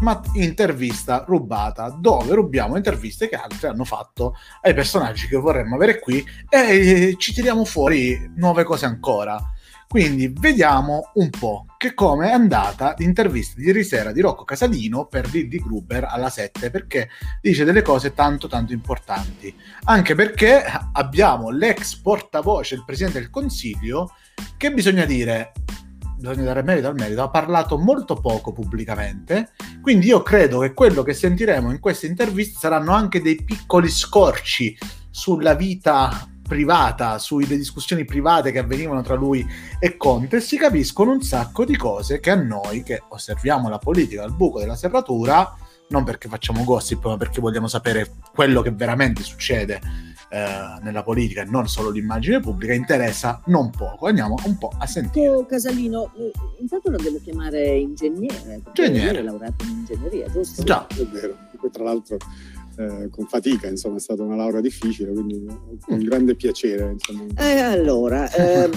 ma intervista rubata, dove rubiamo interviste che altri hanno fatto ai personaggi che vorremmo avere qui e ci tiriamo fuori nuove cose ancora. Quindi vediamo un po' che come è andata l'intervista di ieri sera di Rocco Casalino per Lilly Gruber alla 7 perché dice delle cose tanto tanto importanti. Anche perché abbiamo l'ex portavoce, il Presidente del Consiglio, che bisogna dire bisogna dare merito al merito, ha parlato molto poco pubblicamente, quindi io credo che quello che sentiremo in queste interviste saranno anche dei piccoli scorci sulla vita privata, sulle discussioni private che avvenivano tra lui e Conte, si capiscono un sacco di cose che a noi, che osserviamo la politica al buco della serratura, non perché facciamo gossip, ma perché vogliamo sapere quello che veramente succede eh, nella politica e non solo l'immagine pubblica, interessa non poco. Andiamo un po' a sentire. Oh, Casalino, eh, intanto lo devo chiamare ingegnere, ingegnere. laureato in ingegneria, giusto? Già. È vero, poi tra l'altro eh, con fatica, insomma è stata una laurea difficile, quindi con grande piacere. Insomma. Eh, allora, eh,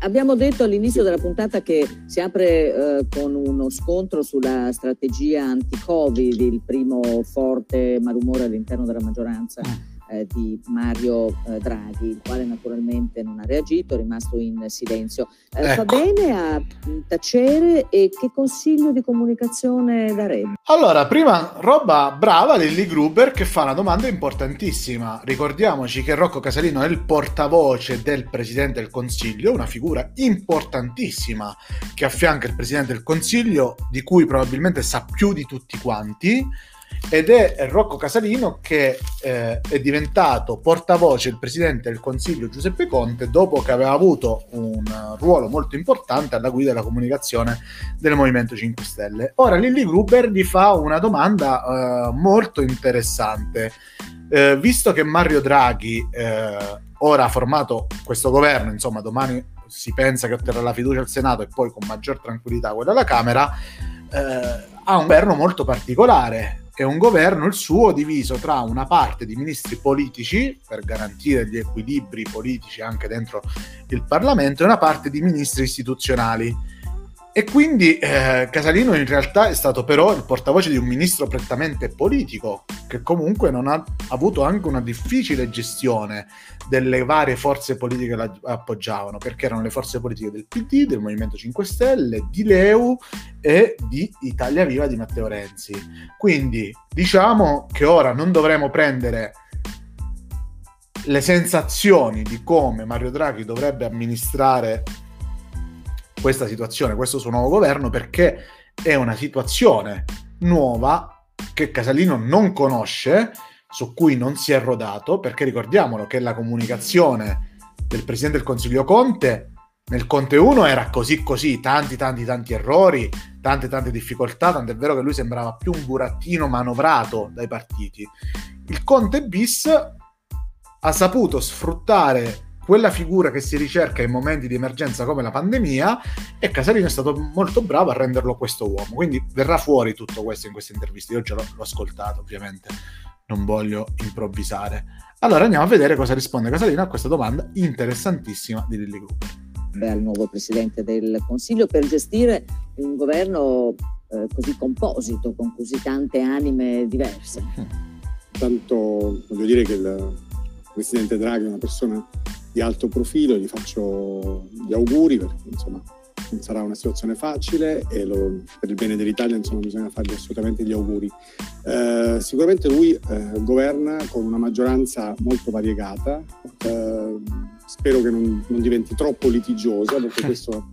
abbiamo detto all'inizio della puntata che si apre eh, con uno scontro sulla strategia anti-Covid, il primo forte malumore all'interno della maggioranza mm eh, di Mario eh, Draghi, il quale naturalmente non ha reagito, è rimasto in silenzio. Eh, ecco. Fa bene a tacere e che consiglio di comunicazione darebbe? Allora, prima roba brava Lilly Gruber che fa una domanda importantissima. Ricordiamoci che Rocco Casalino è il portavoce del Presidente del Consiglio, una figura importantissima che affianca il Presidente del Consiglio, di cui probabilmente sa più di tutti quanti ed è Rocco Casalino che eh, è diventato portavoce del presidente del Consiglio Giuseppe Conte dopo che aveva avuto un ruolo molto importante alla guida della comunicazione del Movimento 5 Stelle. Ora Lilly Gruber gli fa una domanda eh, molto interessante. Eh, visto che Mario Draghi eh, ora ha formato questo governo, insomma domani si pensa che otterrà la fiducia al Senato e poi con maggior tranquillità quella alla Camera, eh, ha un governo molto particolare è un governo il suo diviso tra una parte di ministri politici per garantire gli equilibri politici anche dentro il Parlamento e una parte di ministri istituzionali e quindi eh, Casalino in realtà è stato però il portavoce di un ministro prettamente politico, che comunque non ha avuto anche una difficile gestione delle varie forze politiche che la appoggiavano, perché erano le forze politiche del PD, del Movimento 5 Stelle, di Leu e di Italia Viva di Matteo Renzi. Quindi diciamo che ora non dovremo prendere le sensazioni di come Mario Draghi dovrebbe amministrare questa situazione, questo suo nuovo governo, perché è una situazione nuova che Casalino non conosce, su cui non si è rodato, perché ricordiamolo che la comunicazione del Presidente del Consiglio Conte nel Conte 1 era così così, tanti tanti tanti errori, tante tante difficoltà, tant'è vero che lui sembrava più un burattino manovrato dai partiti. Il Conte bis ha saputo sfruttare quella figura che si ricerca in momenti di emergenza come la pandemia e Casalino è stato molto bravo a renderlo questo uomo. Quindi verrà fuori tutto questo in questa intervista. Io già l'ho, l'ho ascoltato, ovviamente, non voglio improvvisare. Allora andiamo a vedere cosa risponde Casalino a questa domanda interessantissima di Lilly Gruppo. Al nuovo presidente del Consiglio per gestire un governo eh, così composito, con così tante anime diverse. Tanto voglio dire che il presidente Draghi è una persona di alto profilo, gli faccio gli auguri perché insomma non sarà una situazione facile e lo, per il bene dell'Italia insomma bisogna fargli assolutamente gli auguri. Eh, sicuramente lui eh, governa con una maggioranza molto variegata, eh, spero che non, non, diventi troppo litigiosa perché questo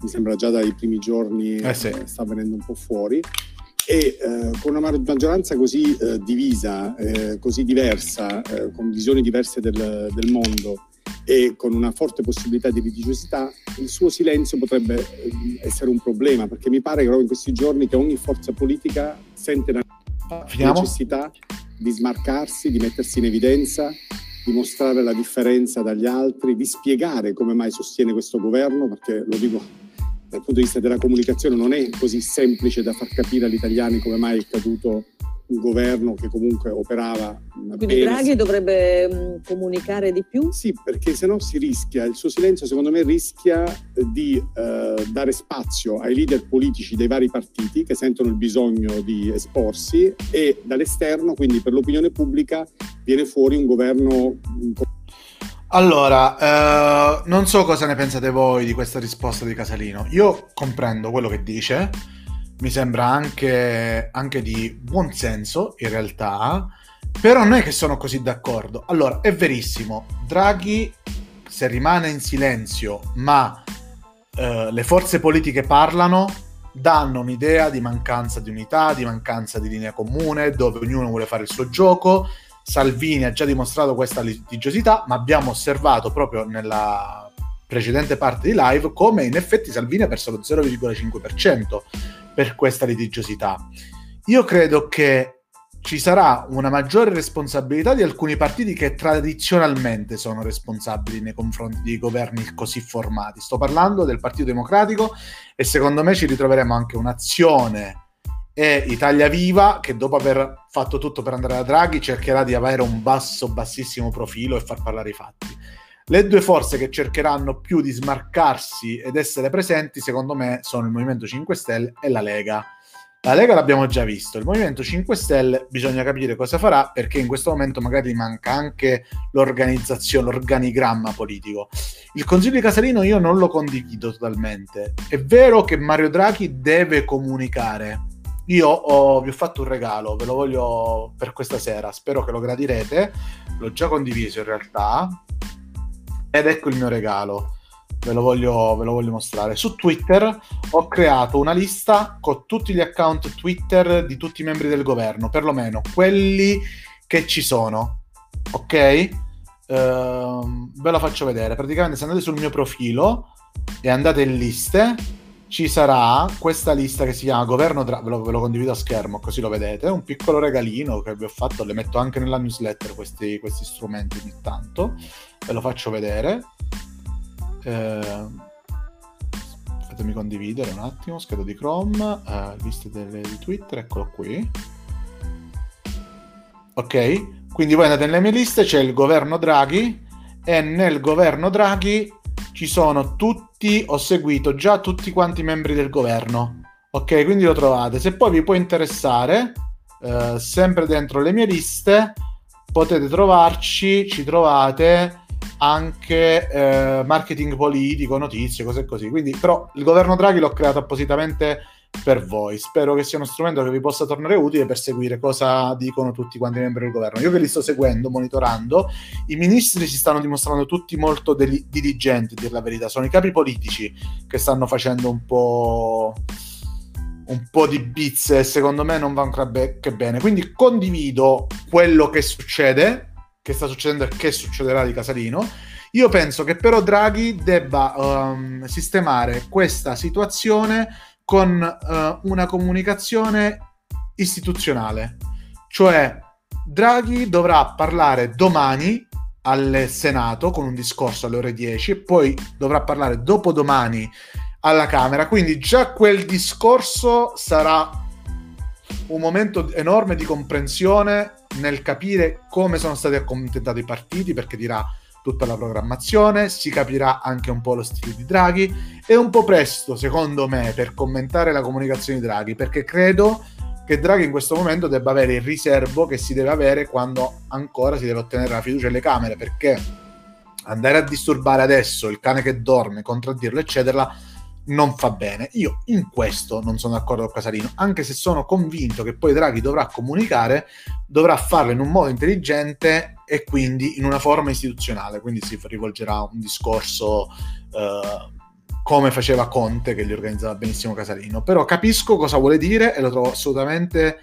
mi sembra già dai primi giorni eh sì. sta venendo un po' fuori e eh, con una maggioranza così eh, divisa, eh, così diversa, eh, con visioni diverse del, del mondo e con una forte possibilità di litigiosità, il suo silenzio potrebbe eh, essere un problema, perché mi pare che proprio in questi giorni che ogni forza politica sente la Finiamo? necessità di smarcarsi, di mettersi in evidenza, di mostrare la differenza dagli altri, di spiegare come mai sostiene questo governo, perché lo dico dal punto di vista della comunicazione non è così semplice da far capire agli italiani come mai è caduto un governo che comunque operava quindi bene. Draghi dovrebbe mh, mm, comunicare di più? Sì, perché se no si rischia, il suo silenzio secondo me rischia di eh, dare spazio ai leader politici dei vari partiti che sentono il bisogno di esporsi e dall'esterno, quindi per l'opinione pubblica, viene fuori un governo... Allora, eh, non so cosa ne pensate voi di questa risposta di Casalino. Io comprendo quello che dice, mi sembra anche, anche di buon senso in realtà, però non è che sono così d'accordo. Allora, è verissimo, Draghi se rimane in silenzio, ma eh, le forze politiche parlano, danno un'idea di mancanza di unità, di mancanza di linea comune, dove ognuno vuole fare il suo gioco. Salvini ha già dimostrato questa litigiosità, ma abbiamo osservato proprio nella precedente parte di live come in effetti Salvini ha perso lo 0,5% per questa litigiosità. Io credo che ci sarà una maggiore responsabilità di alcuni partiti che tradizionalmente sono responsabili nei confronti di governi così formati. Sto parlando del Partito Democratico e secondo me ci ritroveremo anche un'azione e Italia Viva che dopo aver fatto tutto per andare da Draghi cercherà di avere un basso, bassissimo profilo e far parlare i fatti. Le due forze che cercheranno più di smarcarsi ed essere presenti, secondo me, sono il Movimento 5 Stelle e la Lega la Lega l'abbiamo già visto, il Movimento 5 Stelle bisogna capire cosa farà perché in questo momento magari manca anche l'organizzazione, l'organigramma politico. Il Consiglio di Casalino io non lo condivido totalmente. È vero che Mario Draghi deve comunicare. Io ho, vi ho fatto un regalo, ve lo voglio per questa sera, spero che lo gradirete. L'ho già condiviso in realtà. Ed ecco il mio regalo ve lo, voglio, ve lo voglio mostrare. Su Twitter ho creato una lista con tutti gli account Twitter di tutti i membri del governo, perlomeno quelli che ci sono. Ok? Uh, ve lo faccio vedere. Praticamente se andate sul mio profilo e andate in liste, ci sarà questa lista che si chiama Governo Draghi, ve, ve, lo condivido a schermo così lo vedete, un piccolo regalino che vi ho fatto, le metto anche nella newsletter questi, questi strumenti ogni tanto, ve lo faccio vedere. Eh, fatemi condividere un attimo, scheda di Chrome, eh, liste delle, di Twitter, eccolo qui. Ok, quindi voi andate nelle mie liste, c'è il governo Draghi e nel governo Draghi ci sono tutti, ho seguito già tutti quanti i membri del governo. Ok, quindi lo trovate. Se poi vi può interessare, eh, sempre dentro le mie liste, potete trovarci, ci trovate anche eh, marketing politico, notizie, cose così. Quindi, però il governo Draghi l'ho creato appositamente per voi. Spero che sia uno strumento che vi possa tornare utile per seguire cosa dicono tutti quanti i membri del governo. Io che li sto seguendo, monitorando, i ministri si stanno dimostrando tutti molto deli- diligenti, a dir la verità. Sono i capi politici che stanno facendo un po' un po' di bizze secondo me non va ancora be- che bene. Quindi condivido quello che succede che sta succedendo e che succederà di Casalino. Io penso che però Draghi debba um, sistemare questa situazione con uh, una comunicazione istituzionale, cioè Draghi dovrà parlare domani al Senato con un discorso alle ore 10 e poi dovrà parlare dopodomani alla Camera, quindi già quel discorso sarà un momento enorme di comprensione nel capire come sono stati accontentati i partiti, perché dirà tutta la programmazione, si capirà anche un po' lo stile di Draghi. È un po' presto, secondo me, per commentare la comunicazione di Draghi, perché credo che Draghi in questo momento debba avere il riservo che si deve avere quando ancora si deve ottenere la fiducia delle Camere, perché andare a disturbare adesso il cane che dorme, contraddirlo, eccetera, non fa bene. Io in questo non sono d'accordo con Casalino, anche se sono convinto che poi Draghi dovrà comunicare, dovrà farlo in un modo intelligente e quindi in una forma istituzionale, quindi si rivolgerà a un discorso eh, come faceva Conte che gli organizzava benissimo Casalino, però capisco cosa vuole dire e lo trovo assolutamente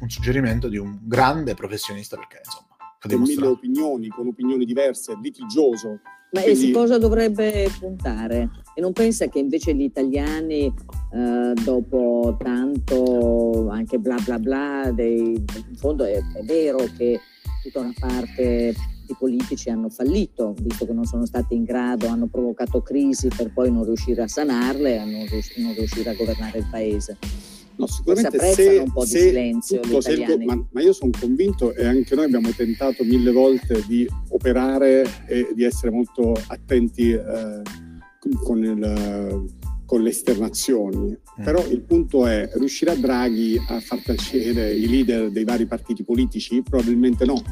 un suggerimento di un grande professionista perché insomma con mille opinioni, con opinioni diverse, litigioso. Ma Quindi... su cosa dovrebbe puntare? E non pensa che invece gli italiani, eh, dopo tanto anche bla bla bla, dei, in fondo è, è vero che tutta una parte i politici hanno fallito, visto che non sono stati in grado, hanno provocato crisi per poi non riuscire a sanarle, non riuscire a governare il paese. No, sicuramente se, un po' di silenzio tutto, se il, ma, ma, io sono convinto e anche noi abbiamo tentato mille volte di operare e di essere molto attenti eh, con, il, con, le esternazioni. Mm. Però il punto è, riuscirà Draghi a far tacere i leader dei vari partiti politici? Probabilmente no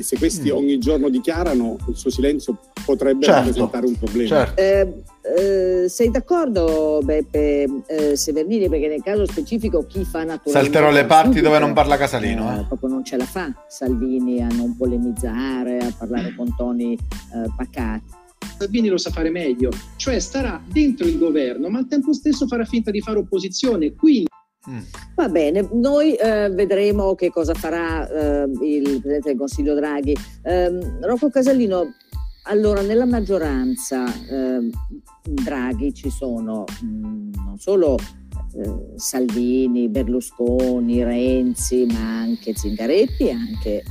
e se questi mm. ogni giorno dichiarano, il suo silenzio potrebbe certo. rappresentare un problema. Certo. Eh, eh, sei d'accordo Beppe eh, Severnini perché nel caso specifico chi fa naturalmente salterò le parti subito, dove non parla Casalino eh, eh, proprio non ce la fa Salvini a non polemizzare a parlare con toni eh, pacati Salvini lo sa fare meglio cioè starà dentro il governo ma al tempo stesso farà finta di fare opposizione quindi Mm. Va bene, noi eh, vedremo che cosa farà eh, il Presidente del Consiglio Draghi. Eh, Rocco Casallino, allora nella maggioranza ehm, Draghi ci sono mh, mm, non solo eh, Salvini, Berlusconi, Renzi, ma anche Zingaretti anche eh,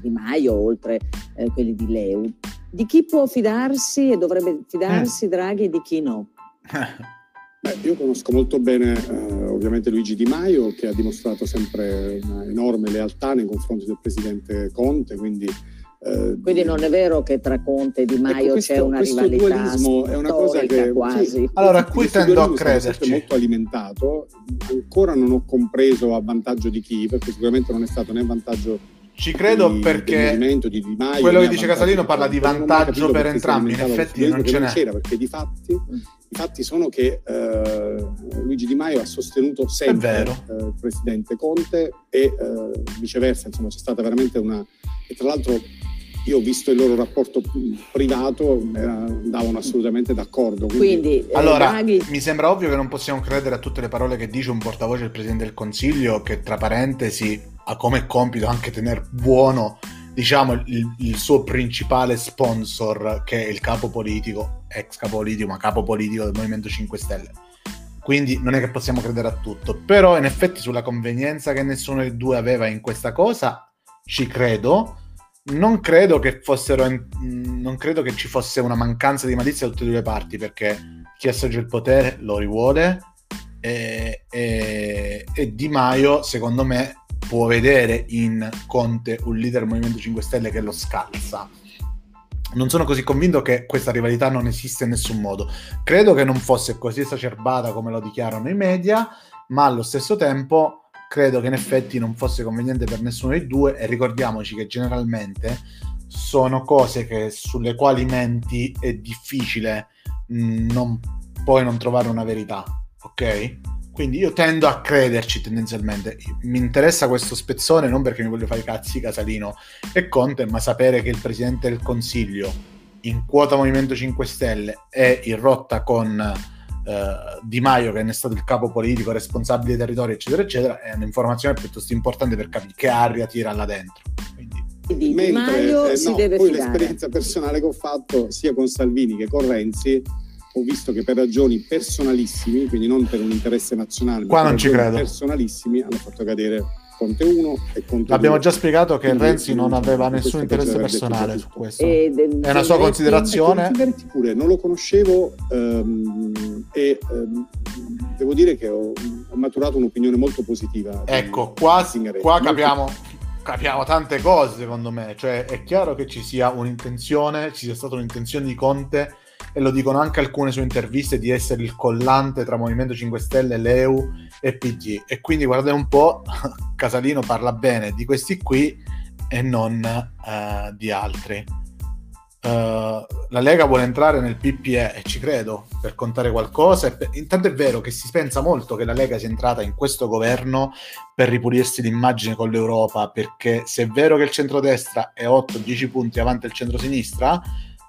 Di Maio, oltre eh, quelli di Leu. Di chi può fidarsi e dovrebbe fidarsi Draghi e di chi no? Beh, io conosco molto bene eh, ovviamente Luigi Di Maio che ha dimostrato sempre una enorme lealtà nei confronti del presidente Conte, quindi eh, quindi non è vero che tra Conte e Di ecco, Maio ecco, questo, c'è una rivalità è una cosa che quasi. Sì, allora qui tendo a crederci. È molto alimentato, ancora non ho compreso a vantaggio di chi, perché sicuramente non è stato né a vantaggio ci credo di, perché di Di Maio, quello che dice Casalino parla di vantaggio per entrambi, in effetti non ce n'è. C'era perché di fatti mm. I fatti sono che eh, Luigi Di Maio ha sostenuto sempre eh, il presidente Conte e eh, viceversa, insomma c'è stata veramente una... E tra l'altro io ho visto il loro rapporto privato, andavano assolutamente d'accordo. Quindi, quindi eh, allora, Draghi... mi sembra ovvio che non possiamo credere a tutte le parole che dice un portavoce del Presidente del Consiglio, che tra parentesi ha come compito anche tenere buono diciamo, il, il, suo principale sponsor, che è il capo politico, ex capo politico, ma capo politico del Movimento 5 Stelle. Quindi non è che possiamo credere a tutto, però in effetti sulla convenienza che nessuno dei due aveva in questa cosa, ci credo. Non credo che fossero, non credo che ci fosse una mancanza di malizia da tutte e due le parti, perché chi assaggia il potere lo rivuole e, e, e Di Maio, secondo me, può vedere in Conte un leader del Movimento 5 Stelle che lo scalza. Non sono così convinto che questa rivalità non esiste in nessun modo. Credo che non fosse così esacerbata come lo dichiarano i media, ma allo stesso tempo credo che in effetti non fosse conveniente per nessuno dei due e ricordiamoci che generalmente sono cose che, sulle quali menti è difficile mh, non, poi non trovare una verità, ok? Quindi io tendo a crederci tendenzialmente. Mi interessa questo spezzone non perché mi voglio fare i cazzi Casalino e Conte, ma sapere che il Presidente del Consiglio in quota Movimento 5 Stelle è in rotta con eh, Di Maio, che ne è stato il capo politico, responsabile dei territori, eccetera, eccetera, è un'informazione piuttosto importante per capire che aria tira là dentro. Quindi... Di Mentre, Maio eh, si no, deve poi fidare. l'esperienza personale che ho fatto sia con Salvini che con Renzi ho visto che per ragioni personalissimi, quindi non per un interesse nazionale, Qua ma non per ci credo. personalissimi, hanno fatto cadere Conte 1 e Conte L'abbiamo 2. già spiegato che quindi, Renzi non aveva nessun interesse personale su questo. E, È una sua considerazione. Pure, non lo conoscevo um, e um, devo dire che ho, ho, maturato un'opinione molto positiva. Ecco, qua, qua capiamo, capiamo tante cose secondo me. Cioè è chiaro che ci sia un'intenzione, ci sia stata un'intenzione di Conte e lo dicono anche alcune sue interviste, di essere il collante tra Movimento 5 Stelle, Leu e PG. E quindi guardate un po', Casalino parla bene di questi qui e non uh, di altri. Uh, la Lega vuole entrare nel PPE e ci credo per contare qualcosa. Per... Intanto è vero che si pensa molto che la Lega sia entrata in questo governo per ripulirsi l'immagine con l'Europa, perché se è vero che il centrodestra è 8-10 punti avanti al centrosinistra,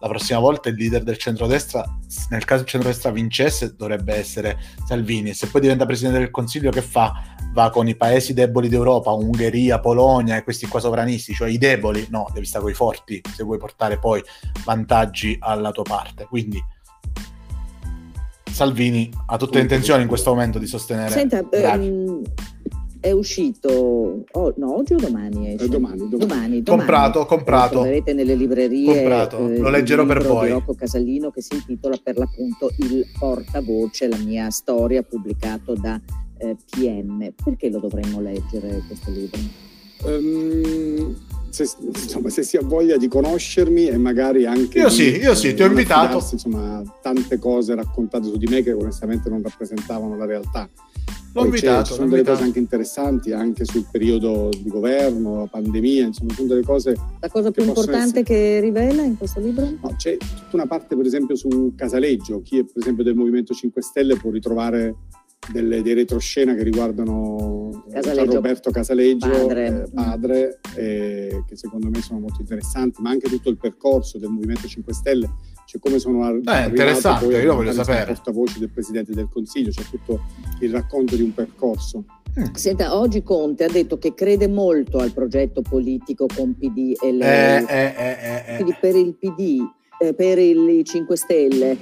la prossima volta il leader del centrodestra, nel caso il centrodestra vincesse, dovrebbe essere Salvini. Se poi diventa presidente del Consiglio, che fa? Va con i paesi deboli d'Europa, Ungheria, Polonia e questi qua sovranisti, cioè i deboli. No, devi stare con i forti se vuoi portare poi vantaggi alla tua parte. Quindi Salvini ha tutte le intenzioni in questo momento di sostenere. Senta, ehm, è uscito oh, no, oggi o domani esce? Domani, domani. domani, comprato, comprato. Lo troverete nelle librerie. Comprato. Eh, Lo leggerò per voi. Di Rocco Casalino che si intitola per l'appunto Il portavoce, la mia storia, pubblicato da eh, PM. Perché lo dovremmo leggere questo libro? Um, se, insomma, se si ha voglia di conoscermi e magari anche... Io sì, io sì, ti ho invitato. Insomma, tante cose raccontate su di me che onestamente non rappresentavano la realtà. L'ho invitato, ci sono delle cose anche interessanti anche sul periodo di governo, la pandemia, insomma, sono delle cose. La cosa più importante essere... che rivela in questo libro? No, c'è tutta una parte, per esempio, su Casaleggio. Chi è, per esempio, del Movimento 5 Stelle può ritrovare delle, dei retroscena che riguardano eh, Casaleggio, Roberto Casaleggio, padre, eh, padre eh, che secondo me sono molto interessanti, ma anche tutto il percorso del Movimento 5 Stelle, cioè come sono ar- eh, interessante, poi io voglio sapere. portavoce del Presidente del Consiglio, c'è tutto il racconto di un percorso. Mm. Senta, oggi Conte ha detto che crede molto al progetto politico con PD e lei. Eh, eh, eh, eh Quindi per il PD, per il 5 Stelle,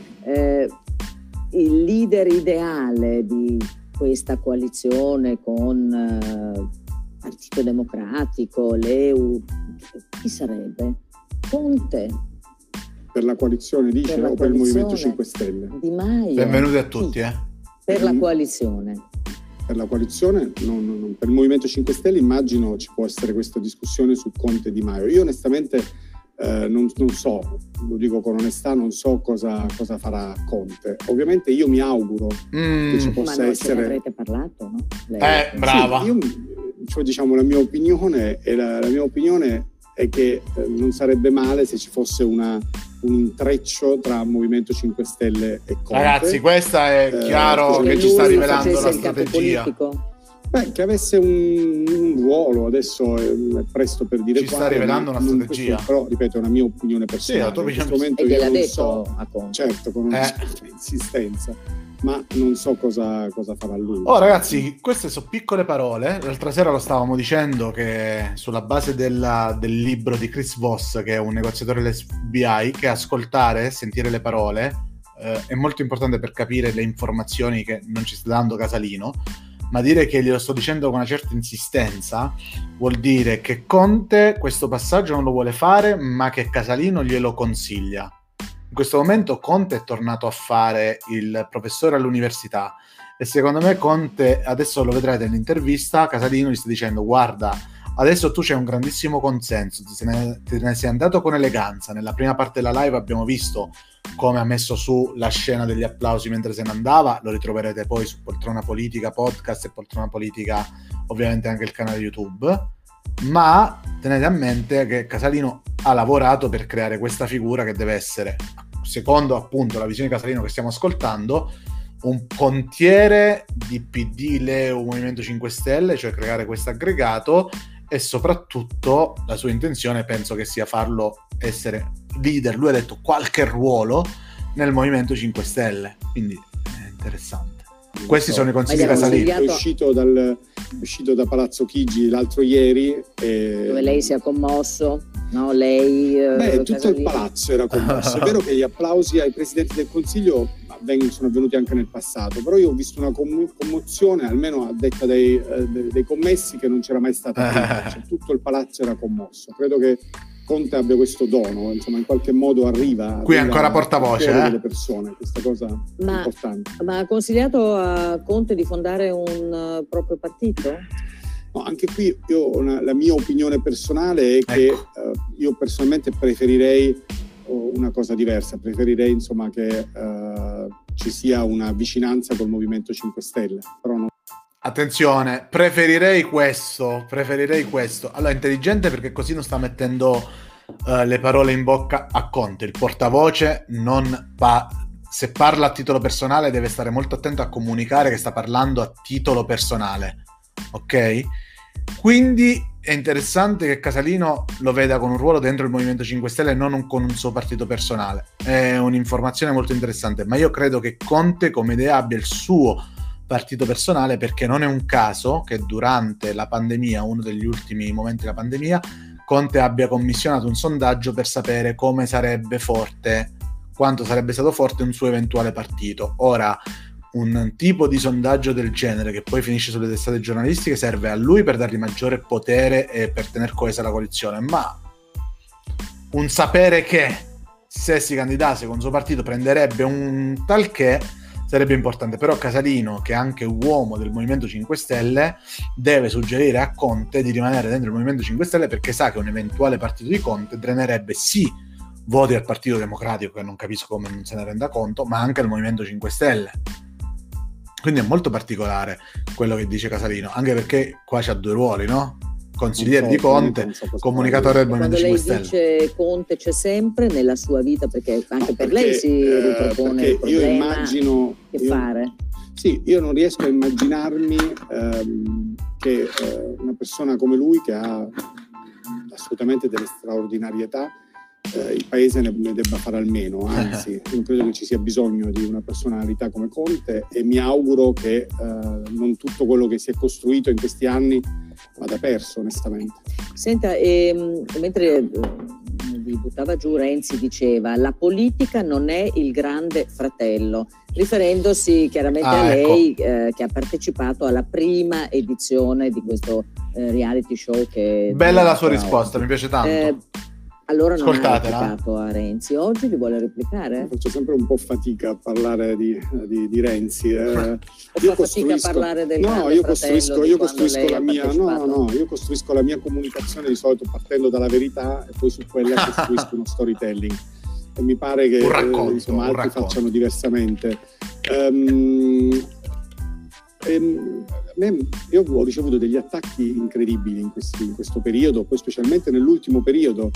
il leader ideale di questa coalizione con eh, Partito Democratico, l'EU, chi sarebbe? Conte. Per la coalizione dice per o per il Movimento 5 Stelle? Di Maio. Benvenuti a tutti. Eh. Per la coalizione. Per la coalizione, non, non, per il Movimento 5 Stelle immagino ci può essere questa discussione su Conte Di Maio. Io onestamente eh, non, non, so, lo dico con onestà, non so cosa, cosa farà Conte. Ovviamente io mi auguro mm. che ci possa Ma essere... Ma avrete parlato, no? Lei... Eh, brava. Sì, io, cioè, diciamo, la mia opinione, è la, la mia opinione è che eh, non sarebbe male se ci fosse una, un intreccio tra Movimento 5 Stelle e Conte. Ragazzi, questa è eh, chiaro che ci sta rivelando la strategia. Beh, che avesse un, un, ruolo, adesso è, è presto per dire Ci quale, sta rivelando una strategia. Questo, però, ripeto, è una mia opinione personale. Sì, la tua opinione. In questo momento io non so, a Conte. certo, con una eh. insistenza, ma non so cosa, cosa, farà lui. Oh ragazzi, queste sono piccole parole. L'altra sera lo stavamo dicendo che sulla base della, del libro di Chris Voss, che è un negoziatore dell'FBI, che ascoltare, sentire le parole eh, è molto importante per capire le informazioni che non ci sta dando Casalino ma dire che glielo sto dicendo con una certa insistenza vuol dire che Conte questo passaggio non lo vuole fare, ma che Casalino glielo consiglia. In questo momento Conte è tornato a fare il professore all'università e secondo me Conte, adesso lo vedrete nell'intervista, Casalino gli sta dicendo guarda, adesso tu c'è un grandissimo consenso, te ne, te ne sei andato con eleganza, nella prima parte della live abbiamo visto come ha messo su la scena degli applausi mentre se ne andava, lo ritroverete poi su Poltrona Politica Podcast e Poltrona Politica, ovviamente anche il canale YouTube. Ma tenete a mente che Casalino ha lavorato per creare questa figura che deve essere, secondo appunto la visione di Casalino che stiamo ascoltando, un pontiere di PD, Leo, Movimento 5 Stelle, cioè creare questo aggregato e soprattutto la sua intenzione penso che sia farlo essere leader, lui ha detto qualche ruolo nel Movimento 5 Stelle, quindi è interessante. Non Questi so. sono i consigli da salire. È uscito, dal, uscito da Palazzo Chigi l'altro ieri. E... Dove lei si è commosso, no? Lei... Eh, Beh, tutto il palazzo era commosso. è vero che gli applausi ai presidenti del Consiglio sono avvenuti anche nel passato, però io ho visto una commozione, almeno a detta dei, eh, dei commessi, che non c'era mai stata. Cioè, tutto il palazzo era commosso. Credo che Conte abbia questo dono, insomma, in qualche modo arriva. Qui ancora portavoce, eh? delle persone, questa cosa ma, importante. Ma ha consigliato a Conte di fondare un uh, proprio partito? No, anche qui io, una, la mia opinione personale è che ecco. uh, io personalmente preferirei una cosa diversa, preferirei insomma che uh, ci sia una vicinanza col Movimento 5 Stelle, però non Attenzione, preferirei questo, preferirei questo. Allora, intelligente perché così non sta mettendo uh, le parole in bocca a Conte. Il portavoce non pa- se parla a titolo personale deve stare molto attento a comunicare che sta parlando a titolo personale. Ok? Quindi è interessante che Casalino lo veda con un ruolo dentro il Movimento 5 Stelle e non un, con un suo partito personale. È un'informazione molto interessante, ma io credo che Conte come idea abbia il suo partito personale perché non è un caso che durante la pandemia, uno degli ultimi momenti della pandemia, Conte abbia commissionato un sondaggio per sapere come sarebbe forte, quanto sarebbe stato forte un suo eventuale partito. Ora, un tipo di sondaggio del genere che poi finisce sulle testate giornalistiche serve a lui per dargli maggiore potere e per tenere coesa la coalizione, ma un sapere che se si candidasse con il suo partito prenderebbe un tal che sarebbe importante. Però Casalino, che è anche uomo del Movimento 5 Stelle, deve suggerire a Conte di rimanere dentro il Movimento 5 Stelle perché sa che un eventuale partito di Conte drenerebbe sì voti al Partito Democratico, che non capisco come non se ne renda conto, ma anche al Movimento 5 Stelle. Quindi è molto particolare quello che dice Casalino, anche perché qua c'ha due ruoli, no? consigliere so, di Conte, so comunicatore del Movimento 5 Stelle. Quando lei dice Conte c'è sempre nella sua vita, perché anche no, per perché, lei si eh, ripropone il problema io immagino, che io, fare. Sì, io non riesco a immaginarmi ehm, che eh, una persona come lui, che ha assolutamente delle straordinarietà, eh, il paese ne, ne, debba fare almeno, anzi non credo che ci sia bisogno di una personalità come Conte e mi auguro che eh, non tutto quello che si è costruito in questi anni vada perso onestamente. Senta, ehm, mentre eh, vi buttava giù Renzi diceva la politica non è il grande fratello, riferendosi chiaramente ah, a ecco. lei ecco. eh, che ha partecipato alla prima edizione di questo eh, reality show che... Bella la sua risposta, mi piace tanto. Eh, allora non ha replicato a Renzi. Oggi li vuole replicare? Faccio sempre un po' fatica a parlare di, di, di Renzi. Eh. io fatica a parlare del no, io costruisco, io costruisco la mia, no, no, io costruisco la mia comunicazione di solito partendo dalla verità e poi su quella costruisco uno storytelling. E mi pare che racconto, insomma, altri facciano diversamente. Um, ehm, io ho ricevuto degli attacchi incredibili in, questi, in, questo periodo, poi specialmente nell'ultimo periodo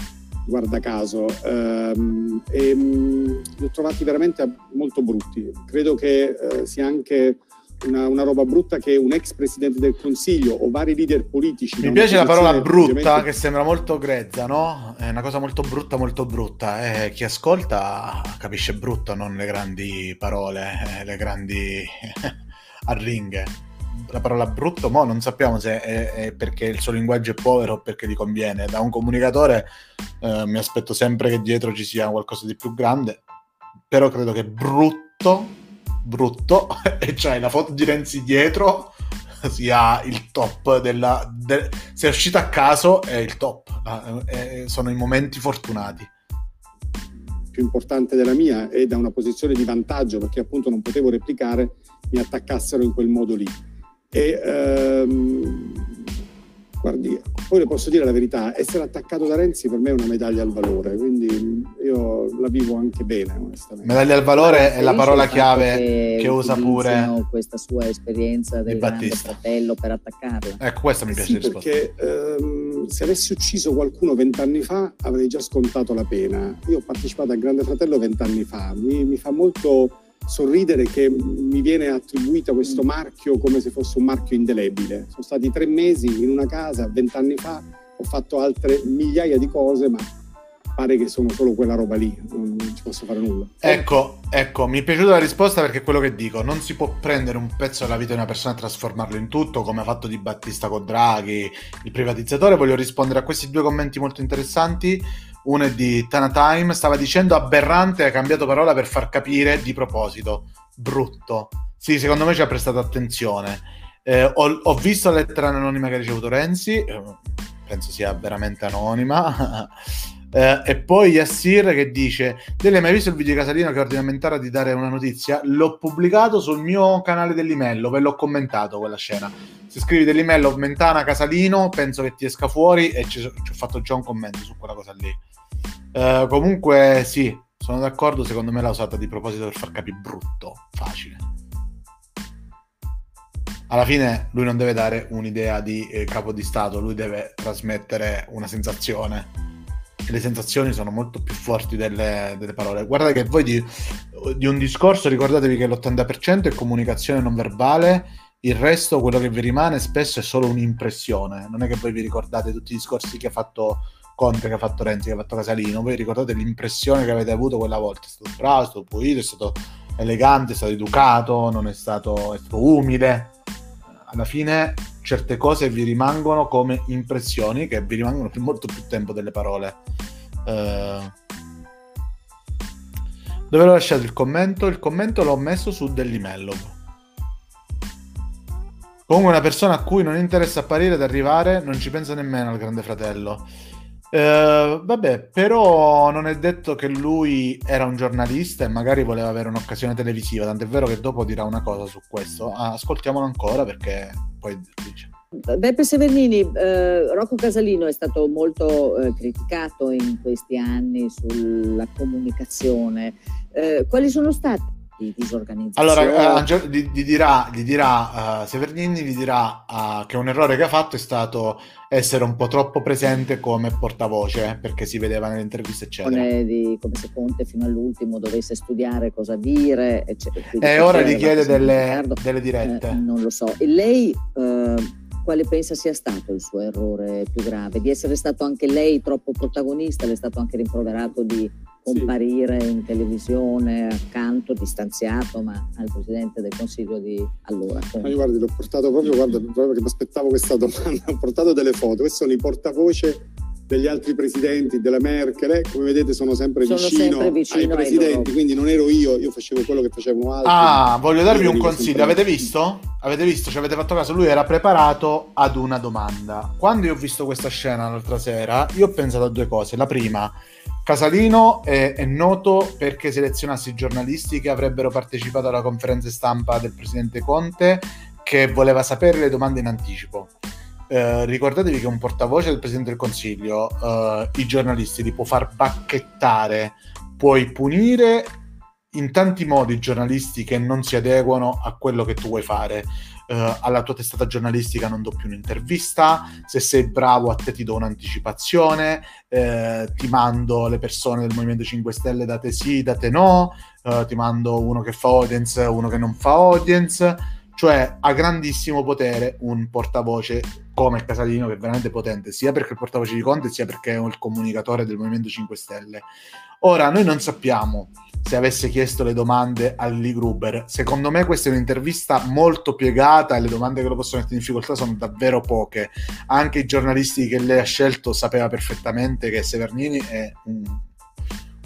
guarda caso, ehm, e mh, li ho trovati veramente molto brutti. Credo che eh, sia anche una, una, roba brutta che un ex presidente del Consiglio o vari leader politici. Mi piace la parola brutta ovviamente... che sembra molto grezza, no? È una cosa molto brutta, molto brutta. Eh, chi ascolta capisce brutto, non le grandi parole, eh, le grandi arringhe la parola brutto, mo non sappiamo se è, è, perché il suo linguaggio è povero o perché gli conviene. Da un comunicatore eh, mi aspetto sempre che dietro ci sia qualcosa di più grande, però credo che brutto, brutto, e c'hai la foto di Renzi dietro, sia il top della... De, se è uscito a caso è il top, è, sono i momenti fortunati. Più importante della mia e da una posizione di vantaggio perché appunto non potevo replicare mi attaccassero in quel modo lì e ehm, guardi, poi le posso dire la verità, essere attaccato da Renzi per me è una medaglia al valore, quindi io la vivo anche bene, onestamente. Medaglia al valore è la parola chiave che, che usa pure questa sua esperienza del grande fratello per attaccarla. Ecco, questa mi piace sì, perché ehm, se avessi ucciso qualcuno vent'anni fa avrei già scontato la pena. Io ho partecipato al Grande Fratello vent'anni fa, mi, mi fa molto sorridere che mi viene attribuito questo mm. marchio come se fosse un marchio indelebile. Sono stati tre mesi in una casa vent'anni fa, ho fatto altre migliaia di cose, ma pare che sono solo quella roba lì, non ci posso fare nulla. Ecco, ecco, mi è piaciuta la risposta perché è quello che dico, non si può prendere un pezzo della vita di una persona e trasformarlo in tutto, come ha fatto Di Battista con Draghi, il privatizzatore. Voglio rispondere a questi due commenti molto interessanti uno è di Tana Time, stava dicendo aberrante, ha cambiato parola per far capire di proposito. Brutto. Sì, secondo me ci ha prestato attenzione. Eh, ho, ho, visto la lettera anonima che ha ricevuto Renzi, eh, penso sia veramente anonima. eh, e poi Yassir che dice: Delle mai visto il video di Casalino che ordina a Mentara di dare una notizia? L'ho pubblicato sul mio canale dell'email, ve l'ho commentato quella scena. Se scrivi dell'email Mentana Casalino, penso che ti esca fuori e ci, ci ho fatto già un commento su quella cosa lì. Uh, comunque sì, sono d'accordo, secondo me l'ha usata di proposito per far capire brutto, facile. Alla fine lui non deve dare un'idea di eh, capo di Stato, lui deve trasmettere una sensazione. E le sensazioni sono molto più forti delle, delle parole. Guardate che voi di, di un discorso ricordatevi che l'80% è comunicazione non verbale il resto, quello che vi rimane spesso è solo un'impressione. Non è che voi vi ricordate tutti i discorsi che ha fatto Conte che ha fatto Renzi, che ha fatto Casalino, voi ricordate l'impressione che avete avuto quella volta, è stato bravo, è stato pulito, è stato elegante, è stato educato, non è stato, è stato umile. Alla fine certe cose vi rimangono come impressioni che vi rimangono per molto più tempo delle parole. Uh, dove l'ho lasciato il commento? Il commento l'ho messo su Dellimellov. Comunque una persona a cui non interessa apparire ed arrivare non ci pensa nemmeno al grande fratello. Uh, vabbè, però non è detto che lui era un giornalista e magari voleva avere un'occasione televisiva, tant'è vero che dopo dirà una cosa su questo. Ah, ascoltiamolo ancora perché poi dice. Beppe Severnini, eh, Rocco Casalino è stato molto eh, criticato in questi anni sulla comunicazione. Eh, quali sono stati di disorganizzazione. Allora, uh, gli, gli, dirà, gli dirà uh, Severnini gli dirà uh, che un errore che ha fatto è stato essere un po' troppo presente come portavoce, perché si vedeva nelle interviste, eccetera. Di, come se Conte fino all'ultimo dovesse studiare cosa dire, eccetera. E ora gli chiede delle, delle dirette. Eh, non lo so. E lei quale pensa sia stato il suo errore più grave? Di essere stato anche lei troppo protagonista? Le è stato anche rimproverato di comparire sì. in televisione accanto, distanziato, ma al Presidente del Consiglio di allora. Ma io guardi, l'ho portato proprio, guarda, proprio perché mi aspettavo questa domanda, ho portato delle foto, questi sono i portavoce degli altri presidenti, della Merkel, eh, come vedete sono sempre sono vicino, sempre vicino ai presidenti, ai quindi non ero io, io facevo quello che facevano altri. Ah, voglio darvi un consiglio, avete visto? Avete visto, ci avete fatto caso, lui era preparato ad una domanda. Quando io ho visto questa scena l'altra sera, io ho pensato a due cose. La prima, Casalino è, è noto perché selezionassi i giornalisti che avrebbero partecipato alla conferenza stampa del presidente Conte che voleva sapere le domande in anticipo. Eh, ricordatevi che un portavoce del Presidente del Consiglio eh, i giornalisti li può far bacchettare, puoi punire in tanti modi i giornalisti che non si adeguano a quello che tu vuoi fare. Uh, alla tua testata giornalistica non do più un'intervista, se sei bravo a te ti do un'anticipazione, uh, ti mando le persone del Movimento 5 Stelle da te sì, da te no, uh, ti mando uno che fa audience, uno che non fa audience, cioè ha grandissimo potere un portavoce come Casalino che è veramente potente sia perché è il portavoce di Conte sia perché è il comunicatore del Movimento 5 Stelle. Ora noi non sappiamo se avesse chiesto le domande a Lili Gruber. Secondo me questa è un'intervista molto piegata e le domande che lo possono mettere in difficoltà sono davvero poche. Anche i giornalisti che lei ha scelto sapeva perfettamente che Severnini è un,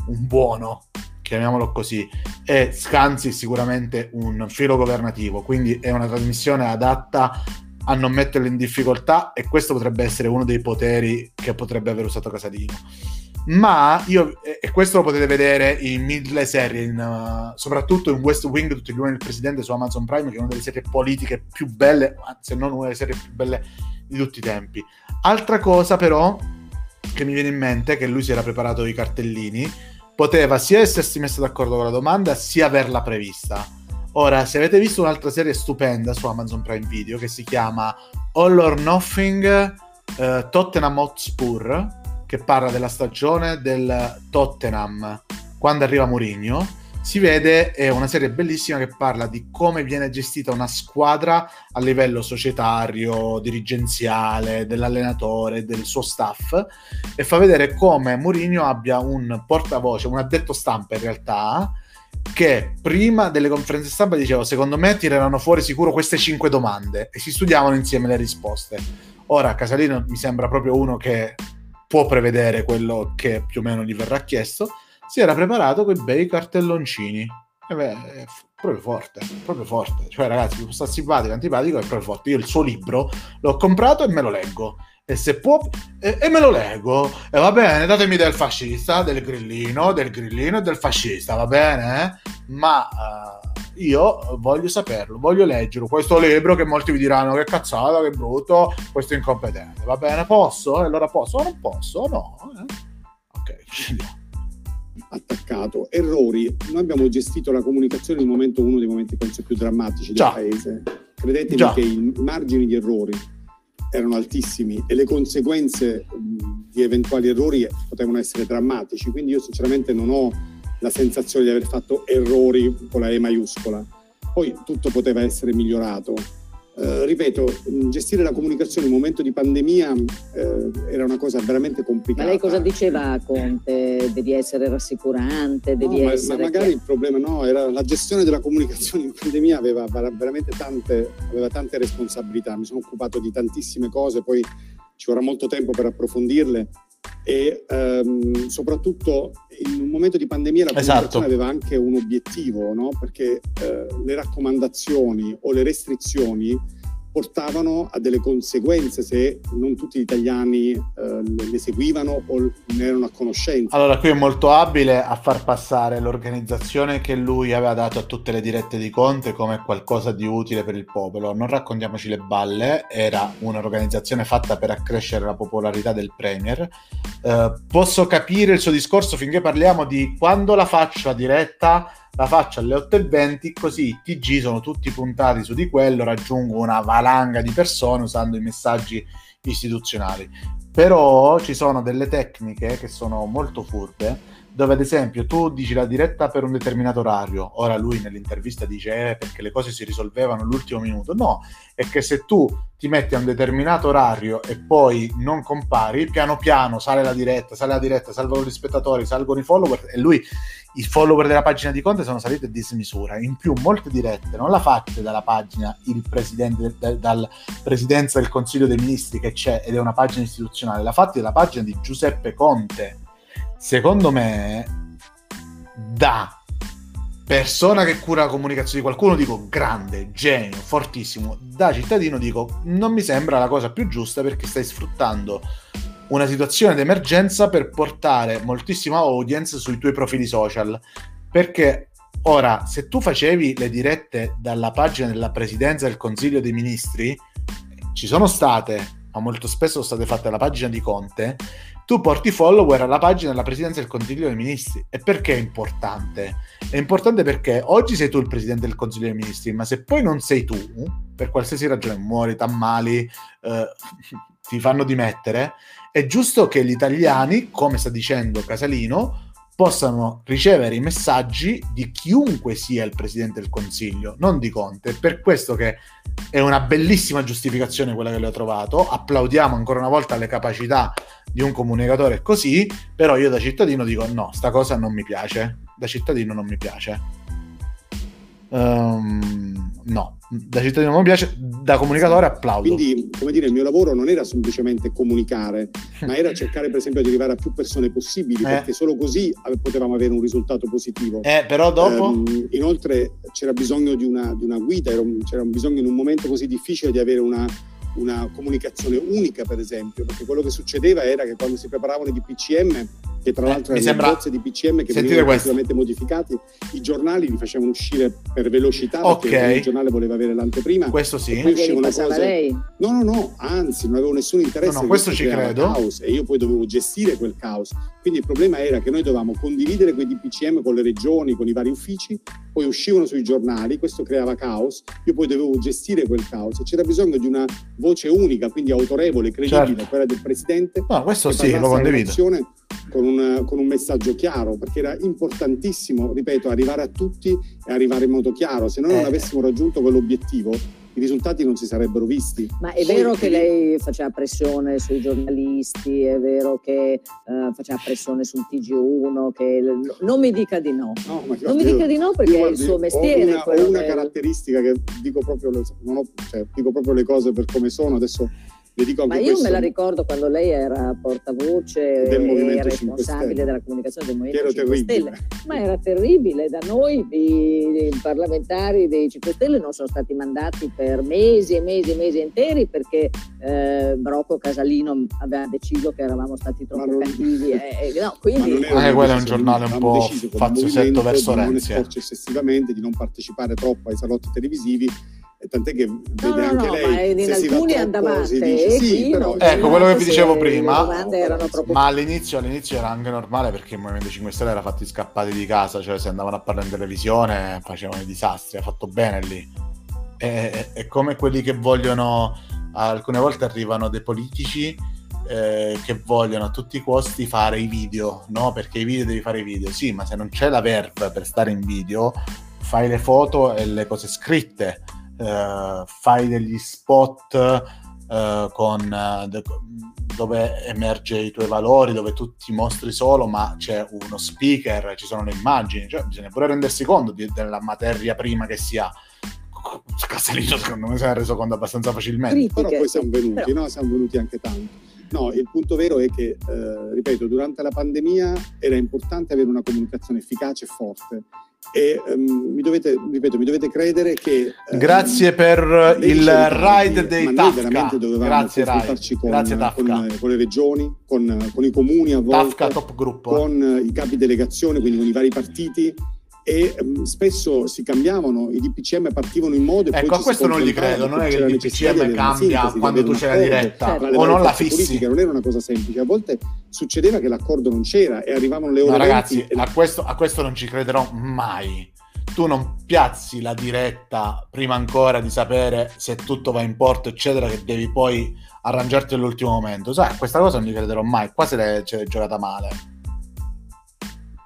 un buono chiamiamolo così, e Scanzi sicuramente un filo governativo, quindi è una trasmissione adatta a non metterlo in difficoltà e questo potrebbe essere uno dei poteri che potrebbe aver usato Casalino. Ma io, e questo lo potete vedere in mille serie, in, uh, soprattutto in West Wing, tutti gli uomini del presidente su Amazon Prime, che è una delle serie politiche più belle, se non una delle serie più belle di tutti i tempi. Altra cosa però che mi viene in mente che lui si era preparato i cartellini poteva sia essersi messo d'accordo con la domanda sia averla prevista. Ora, se avete visto un'altra serie stupenda su Amazon Prime Video che si chiama All or Nothing uh, Tottenham Hotspur, che parla della stagione del Tottenham quando arriva Mourinho, si vede è una serie bellissima che parla di come viene gestita una squadra a livello societario, dirigenziale, dell'allenatore, del suo staff e fa vedere come Mourinho abbia un portavoce, un addetto stampa in realtà che prima delle conferenze stampa diceva secondo me tireranno fuori sicuro queste cinque domande e si studiavano insieme le risposte. Ora Casalino mi sembra proprio uno che può prevedere quello che più o meno gli verrà chiesto si era preparato quei bei cartelloncini. E beh, è proprio forte, proprio forte. Cioè, ragazzi, sta simpatico, antipatico, è proprio forte. Io il suo libro l'ho comprato e me lo leggo. E se può, e, e me lo leggo. E va bene, datemi del fascista, del grillino, del grillino e del fascista, va bene? Eh? Ma uh, io voglio saperlo, voglio leggerlo. Questo libro che molti vi diranno che cazzata, che brutto, questo incompetente. Va bene, posso? E allora posso? O non posso? No. Eh? Ok, ci attaccato. Errori. Noi abbiamo gestito la comunicazione in un momento, uno dei momenti penso più drammatici del Già. paese. Credetemi Già. che i margini di errori erano altissimi e le conseguenze di eventuali errori potevano essere drammatici. Quindi io sinceramente non ho la sensazione di aver fatto errori con la E maiuscola. Poi tutto poteva essere migliorato eh, ripeto, gestire la comunicazione in un momento di pandemia eh, era una cosa veramente complicata. Ma lei cosa diceva a Conte? Devi essere rassicurante, devi no, essere... Ma, magari che... il problema no, era la gestione della comunicazione in pandemia aveva veramente tante, aveva tante responsabilità. Mi sono occupato di tantissime cose, poi ci vorrà molto tempo per approfondirle e ehm, soprattutto in un momento di pandemia la comunicazione esatto. aveva anche un obiettivo, no? perché eh, le raccomandazioni o le restrizioni portavano a delle conseguenze se non tutti gli italiani eh, le seguivano o ne erano a conoscenza. Allora, qui è molto abile a far passare l'organizzazione che lui aveva dato a tutte le dirette di Conte come qualcosa di utile per il popolo. Non raccontiamoci le balle, era un'organizzazione fatta per accrescere la popolarità del Premier. Eh, posso capire il suo discorso finché parliamo di quando la faccio a diretta la faccio alle 8.20 così i TG sono tutti puntati su di quello, raggiungo una valanga di persone usando i messaggi istituzionali. Però ci sono delle tecniche che sono molto furbe dove ad esempio tu dici la diretta per un determinato orario, ora lui nell'intervista dice eh, perché le cose si risolvevano all'ultimo minuto, no, è che se tu ti metti a un determinato orario e poi non compari, piano piano sale la diretta, sale la diretta, salgono gli spettatori, salgono i follower e lui, i follower della pagina di Conte sono saliti a dismisura, in più molte dirette non la fate dalla pagina il presidente, dal presidenza del Consiglio dei Ministri che c'è ed è una pagina istituzionale, la fate dalla pagina di Giuseppe Conte secondo me, da persona che cura la comunicazione di qualcuno, dico grande, genio, fortissimo. Da cittadino dico non mi sembra la cosa più giusta perché stai sfruttando una situazione d'emergenza per portare moltissima audience sui tuoi profili social. Perché ora, se tu facevi le dirette dalla pagina della presidenza del Consiglio dei Ministri, ci sono state, ma molto spesso sono state fatte alla pagina di Conte, tu porti follower alla pagina della presidenza del Consiglio dei Ministri. E perché è importante? È importante perché oggi sei tu il presidente del Consiglio dei Ministri, ma se poi non sei tu, per qualsiasi ragione, muori, t'ammali, eh, ti fanno dimettere, è giusto che gli italiani, come sta dicendo Casalino, possano ricevere i messaggi di chiunque sia il presidente del Consiglio, non di Conte. Per questo che è una bellissima giustificazione quella che le ho trovato. Applaudiamo ancora una volta le capacità di un comunicatore così, però io da cittadino dico no, sta cosa non mi piace. Da cittadino non mi piace. Um, no, da cittadino non mi piace, da comunicatore applaudo. Quindi, come dire, il mio lavoro non era semplicemente comunicare, ma era cercare per esempio di arrivare a più persone possibili, eh. perché solo così potevamo avere un risultato positivo. Eh, però dopo... Um, inoltre c'era bisogno di una, di una guida, c'era bisogno in un momento così difficile di avere una una comunicazione unica, per esempio, perché quello che succedeva era che quando si preparavano i DPCM, che tra eh, l'altro erano sembra... bozze di DPCM che venivano completamente modificati, i giornali li facevano uscire per velocità, okay. perché il giornale voleva avere l'anteprima. Questo sì. E poi uscivano cose... lei? No, no, no, anzi, non avevo nessun interesse. No, no questo ci credo. Caos, e io poi dovevo gestire quel caos. Quindi il problema era che noi dovevamo condividere quei DPCM con le regioni, con i vari uffici, poi uscivano sui giornali, questo creava caos, io poi dovevo gestire quel caos e c'era bisogno di una voce unica, quindi autorevole, credibile, certo. quella del presidente. No, questo sì, lo condivido. Con un, con un, messaggio chiaro, perché era importantissimo, ripeto, arrivare a tutti e arrivare in modo chiaro. Se noi eh. non avessimo raggiunto quell'obiettivo, i risultati non si sarebbero visti. Ma è Poi, vero che lei faceva pressione sui giornalisti, è vero che uh, faceva pressione sul TG1, che non mi dica di no. no non mi dica di no perché guardi, è il suo mestiere. Ho una, ho una caratteristica che dico proprio, le, ho, cioè, dico proprio le cose per come sono, adesso ma io questo. me la ricordo quando lei era portavoce e responsabile della comunicazione del Movimento 5 Stelle, ma era terribile. Da noi i, i, parlamentari dei 5 Stelle non sono stati mandati per mesi e mesi e mesi interi perché eh, Brocco Casalino aveva deciso che eravamo stati troppo non... cattivi. Eh, no, quindi... Ma eh, quello è un giornale un po' faziosetto verso Renzi. Non eh. eccessivamente, di non partecipare troppo ai salotti televisivi tant'è che no, vede no, anche no, lei ma in alcuni andavate dice, sì, però, ecco quello che vi dicevo prima ma all'inizio, all'inizio, era anche normale perché il Movimento 5 Stelle era fatti scappati di casa cioè se andavano a parlare in televisione facevano i disastri ha fatto bene lì. È, è come quelli che vogliono alcune volte arrivano dei politici eh, che vogliono a tutti i costi fare i video, no? Perché i video devi fare i video, sì, ma se non c'è la verve per stare in video, fai le foto e le cose scritte eh, fai degli spot eh, con, eh, de, dove emerge i tuoi valori, dove tu ti mostri solo, ma c'è uno speaker, ci sono le immagini, cioè bisogna pure rendersi conto di, della materia prima che si ha. Castellino secondo me si è reso conto abbastanza facilmente. Critiche, Però poi siamo venuti, però... no? Siamo venuti anche tanto. No, il punto vero è che, eh, ripeto, durante la pandemia era importante avere una comunicazione efficace e forte e um, mi dovete, ripeto, mi dovete credere che... Um, Grazie per il ride dei Tafka. veramente dovevamo Grazie, confrontarci con, Grazie, con, con, le regioni, con, con, i comuni a volte, Tafka, top gruppo. con i capi delegazione, quindi con i vari partiti e um, spesso si cambiavano, i DPCM partivano in modo e ecco, a questo non gli credo, non è che il DPCM cambia quando tu c'è la diretta o non la fissi. Politica, non era una cosa semplice, a volte succedeva che l'accordo non c'era e arrivavano le ore no, ragazzi, a, questo, a questo non ci crederò mai. Tu non piazzi la diretta prima ancora di sapere se tutto va in porto, eccetera, che devi poi arrangiarti all'ultimo momento. Sai, questa cosa non ci crederò mai. Qua se l'è giocata male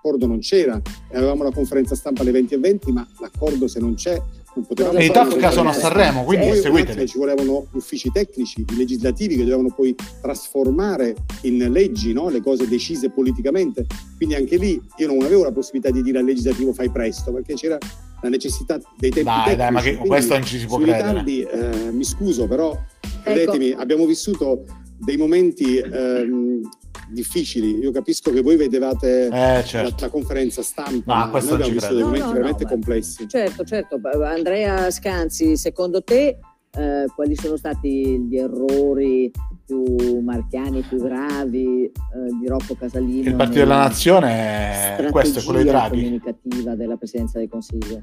l'accordo non c'era, avevamo la conferenza stampa alle 20 e 20, ma l'accordo se non c'è non potevamo e i Tafka sono a Sanremo, quindi poi seguiteli. Ci volevano uffici tecnici, legislativi che dovevano poi trasformare in leggi no? le cose decise politicamente. Quindi anche lì io non avevo la possibilità di dire al legislativo fai presto, perché c'era la necessità dei tempi dai, tecnici. Dai, ma che, questo non ci si può credere. Tardi, eh, mi scuso, però ecco. credetemi, abbiamo vissuto dei momenti ehm, difficili. Io capisco che voi vedevate eh, certo. la, la, conferenza stampa, ma noi abbiamo visto dei momenti no, no, veramente no, complessi. Certo, certo. Andrea Scanzi, secondo te eh, quali sono stati gli errori più marchiani, più gravi eh, di Rocco Casalino? Il Partito della Nazione, questo è quello di Draghi. comunicativa della Presidenza del Consiglio.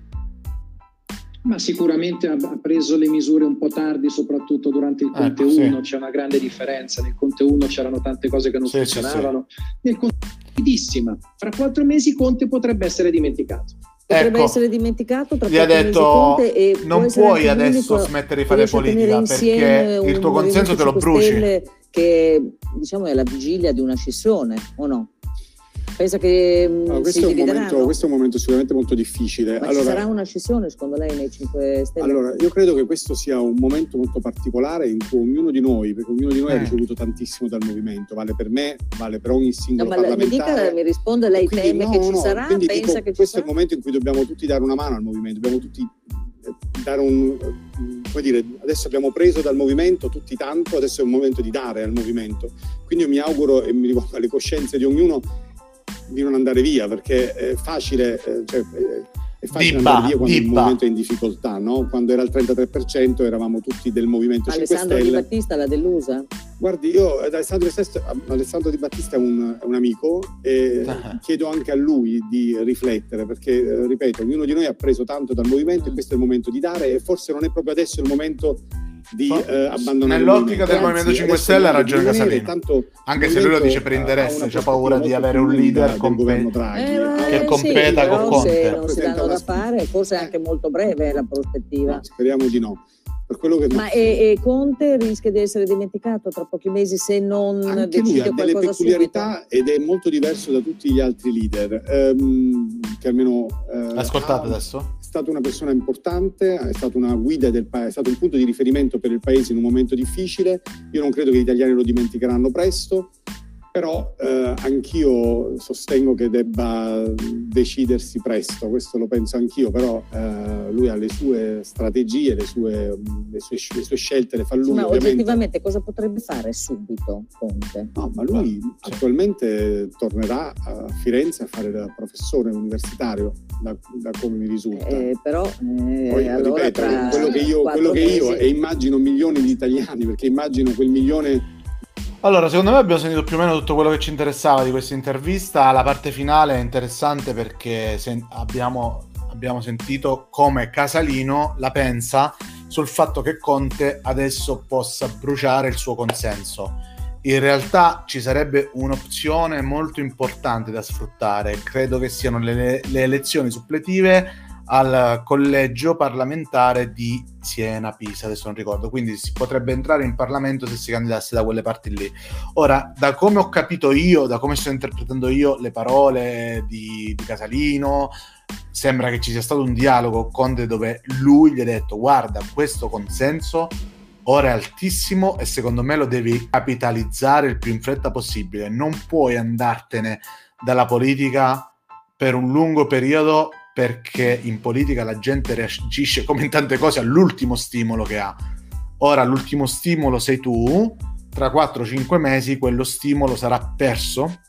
Ma sicuramente ha, preso le misure un po' tardi, soprattutto durante il Conte ecco, 1, sì. c'è una grande differenza. Nel Conte 1 c'erano tante cose che non sì, funzionavano. Sì, Nel Conte rapidissima. Fra quattro mesi Conte potrebbe essere dimenticato. Potrebbe ecco, essere dimenticato tra gli ha detto non puoi adesso smettere di fare politica perché il tuo consenso te lo bruci. Che diciamo è la vigilia di una scissione, o no? Pensa che mm, allora, questo, è momento, questo, è un momento, sicuramente molto difficile. Ma allora, ci sarà una scissione secondo lei nei 5 Stelle? Allora, io credo che questo sia un momento molto particolare in cui ognuno di noi, perché ognuno di noi eh. ha ricevuto tantissimo dal movimento, vale per me, vale per ogni singolo no, ma parlamentare. Mi, dica, mi risponde, lei quindi, teme no, che ci no, sarà, pensa dico, che questo sarà? è il momento in cui dobbiamo tutti dare una mano al movimento, dobbiamo tutti eh, dare un come dire, adesso abbiamo preso dal movimento tutti tanto, adesso è un momento di dare al movimento. Quindi io mi auguro e mi rivolgo alle coscienze di ognuno di non andare via perché è facile, eh, cioè, è facile dibba, andare via quando dibba. il movimento è in difficoltà, no? quando era il 33% eravamo tutti del movimento Alessandro 5 Stelle. Di Battista l'ha delusa? Guardi, io Alessandro Di, Sesto, Alessandro Di Battista è un, è un amico e uh-huh. chiedo anche a lui di riflettere perché, eh, ripeto, ognuno di noi ha preso tanto dal movimento e questo è il momento di dare e forse non è proprio adesso il momento di eh, abbandonare nell'ottica del Movimento. 5 Stelle ha ragione Casalino. anche se lui lo dice per interesse c'ha paura di avere un leader compe- eh, che competa sì, con Conte. se non si danno da fare forse è anche molto breve la prospettiva. No, speriamo di no. Ma e, e, Conte rischia di essere dimenticato tra pochi mesi se non Anche decide lui ha delle peculiarità subito. ed è molto diverso da tutti gli altri leader ehm, che almeno eh, ascoltate ha, adesso è stata una persona importante è stata una guida del paese è stato un punto di riferimento per il paese in un momento difficile. Io non credo che gli italiani lo dimenticheranno presto però eh, anch'io sostengo che debba decidersi presto, questo lo penso anch'io, però eh, lui ha le sue strategie, le sue, le sue, le sue scelte, le fa lui. Ma oggettivamente cosa potrebbe fare subito Conte? No, ma lui ah, attualmente tornerà a Firenze a fare da professore universitario, da, da come mi risulta. Eh, però, eh, Poi, allora ripeto, quello che io, quello che io e immagino milioni di italiani, perché immagino quel milione allora, secondo me abbiamo sentito più o meno tutto quello che ci interessava di questa intervista. La parte finale è interessante perché sen- abbiamo, abbiamo sentito come Casalino la pensa sul fatto che Conte adesso possa bruciare il suo consenso. In realtà ci sarebbe un'opzione molto importante da sfruttare. Credo che siano le, le elezioni suppletive al collegio parlamentare di Siena, Pisa, adesso non ricordo, quindi si potrebbe entrare in Parlamento se si candidasse da quelle parti lì. Ora, da come ho capito io, da come sto interpretando io le parole di, di Casalino, sembra che ci sia stato un dialogo con Conte dove lui gli ha detto guarda, questo consenso ora è altissimo e secondo me lo devi capitalizzare il più in fretta possibile, non puoi andartene dalla politica per un lungo periodo perché in politica la gente reagisce come in tante cose all'ultimo stimolo che ha. Ora l'ultimo stimolo sei tu, tra 4-5 mesi quello stimolo sarà perso,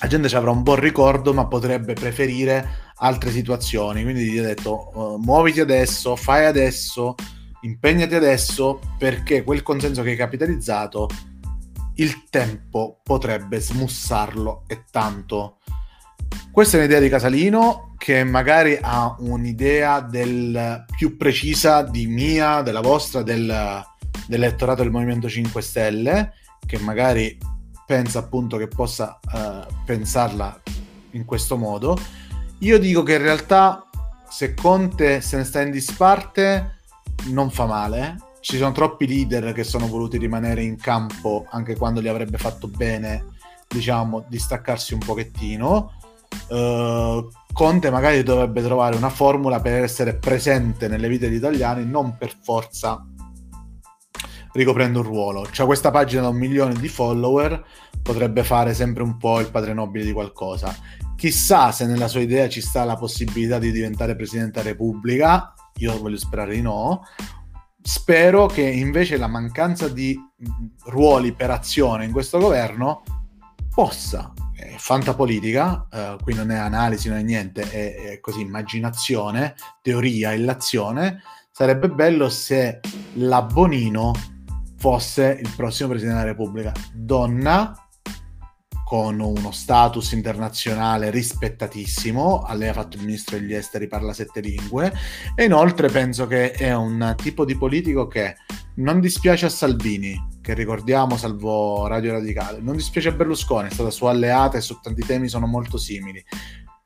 la gente ci avrà un buon ricordo ma potrebbe preferire altre situazioni. Quindi gli ho detto uh, muoviti adesso, fai adesso, impegnati adesso perché quel consenso che hai capitalizzato il tempo potrebbe smussarlo e tanto. Questa è un'idea di Casalino che magari ha un'idea del, più precisa di mia, della vostra, del, dell'elettorato del Movimento 5 Stelle, che magari pensa appunto che possa uh, pensarla in questo modo. Io dico che in realtà se Conte se ne sta in disparte non fa male. Ci sono troppi leader che sono voluti rimanere in campo anche quando gli avrebbe fatto bene, diciamo, distaccarsi un pochettino. Uh, Conte magari dovrebbe trovare una formula per essere presente nelle vite degli italiani, non per forza ricoprendo un ruolo. C'è questa pagina da un milione di follower, potrebbe fare sempre un po' il padre nobile di qualcosa. Chissà se nella sua idea ci sta la possibilità di diventare Presidente della Repubblica, io voglio sperare di no. Spero che invece la mancanza di ruoli per azione in questo governo possa, è fantapolitica, eh, qui non è analisi, non è niente, è, è così immaginazione, teoria, illazione, sarebbe bello se la Bonino fosse il prossimo Presidente della Repubblica. Donna, con uno status internazionale rispettatissimo, lei ha fatto il ministro degli esteri, parla sette lingue. E inoltre penso che è un tipo di politico che non dispiace a Salvini, che ricordiamo salvo Radio Radicale, non dispiace a Berlusconi, è stata sua alleata e su tanti temi sono molto simili.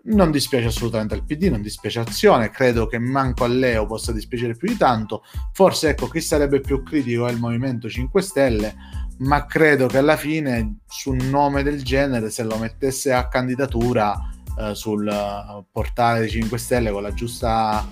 Non dispiace assolutamente al PD, non dispiace Azione, credo che manco a Leo possa dispiacere più di tanto. Forse ecco chi sarebbe più critico è il Movimento 5 Stelle, ma credo che alla fine su un nome del genere, se lo mettesse a candidatura eh, sul uh, portale dei 5 Stelle con la giusta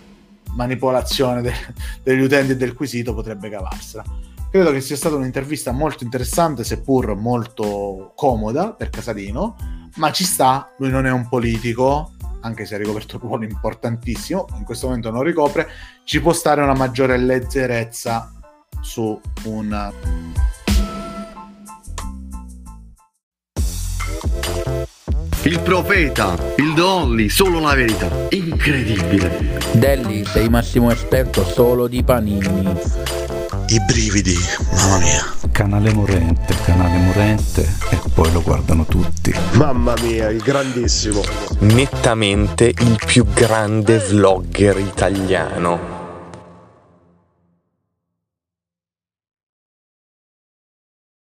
manipolazione de- degli utenti e del quesito, potrebbe cavarsela. Credo che sia stata un'intervista molto interessante, seppur molto comoda per Casalino, ma ci sta, lui non è un politico, anche se ha ricoperto un ruolo importantissimo, in questo momento non ricopre, ci può stare una maggiore leggerezza su un Il profeta, il Dolly, solo la verità. Incredibile. Delli, sei massimo esperto solo di panini. I brividi, mamma mia. Canale morente, canale morente e poi lo guardano tutti. Mamma mia, il grandissimo. Nettamente il più grande vlogger italiano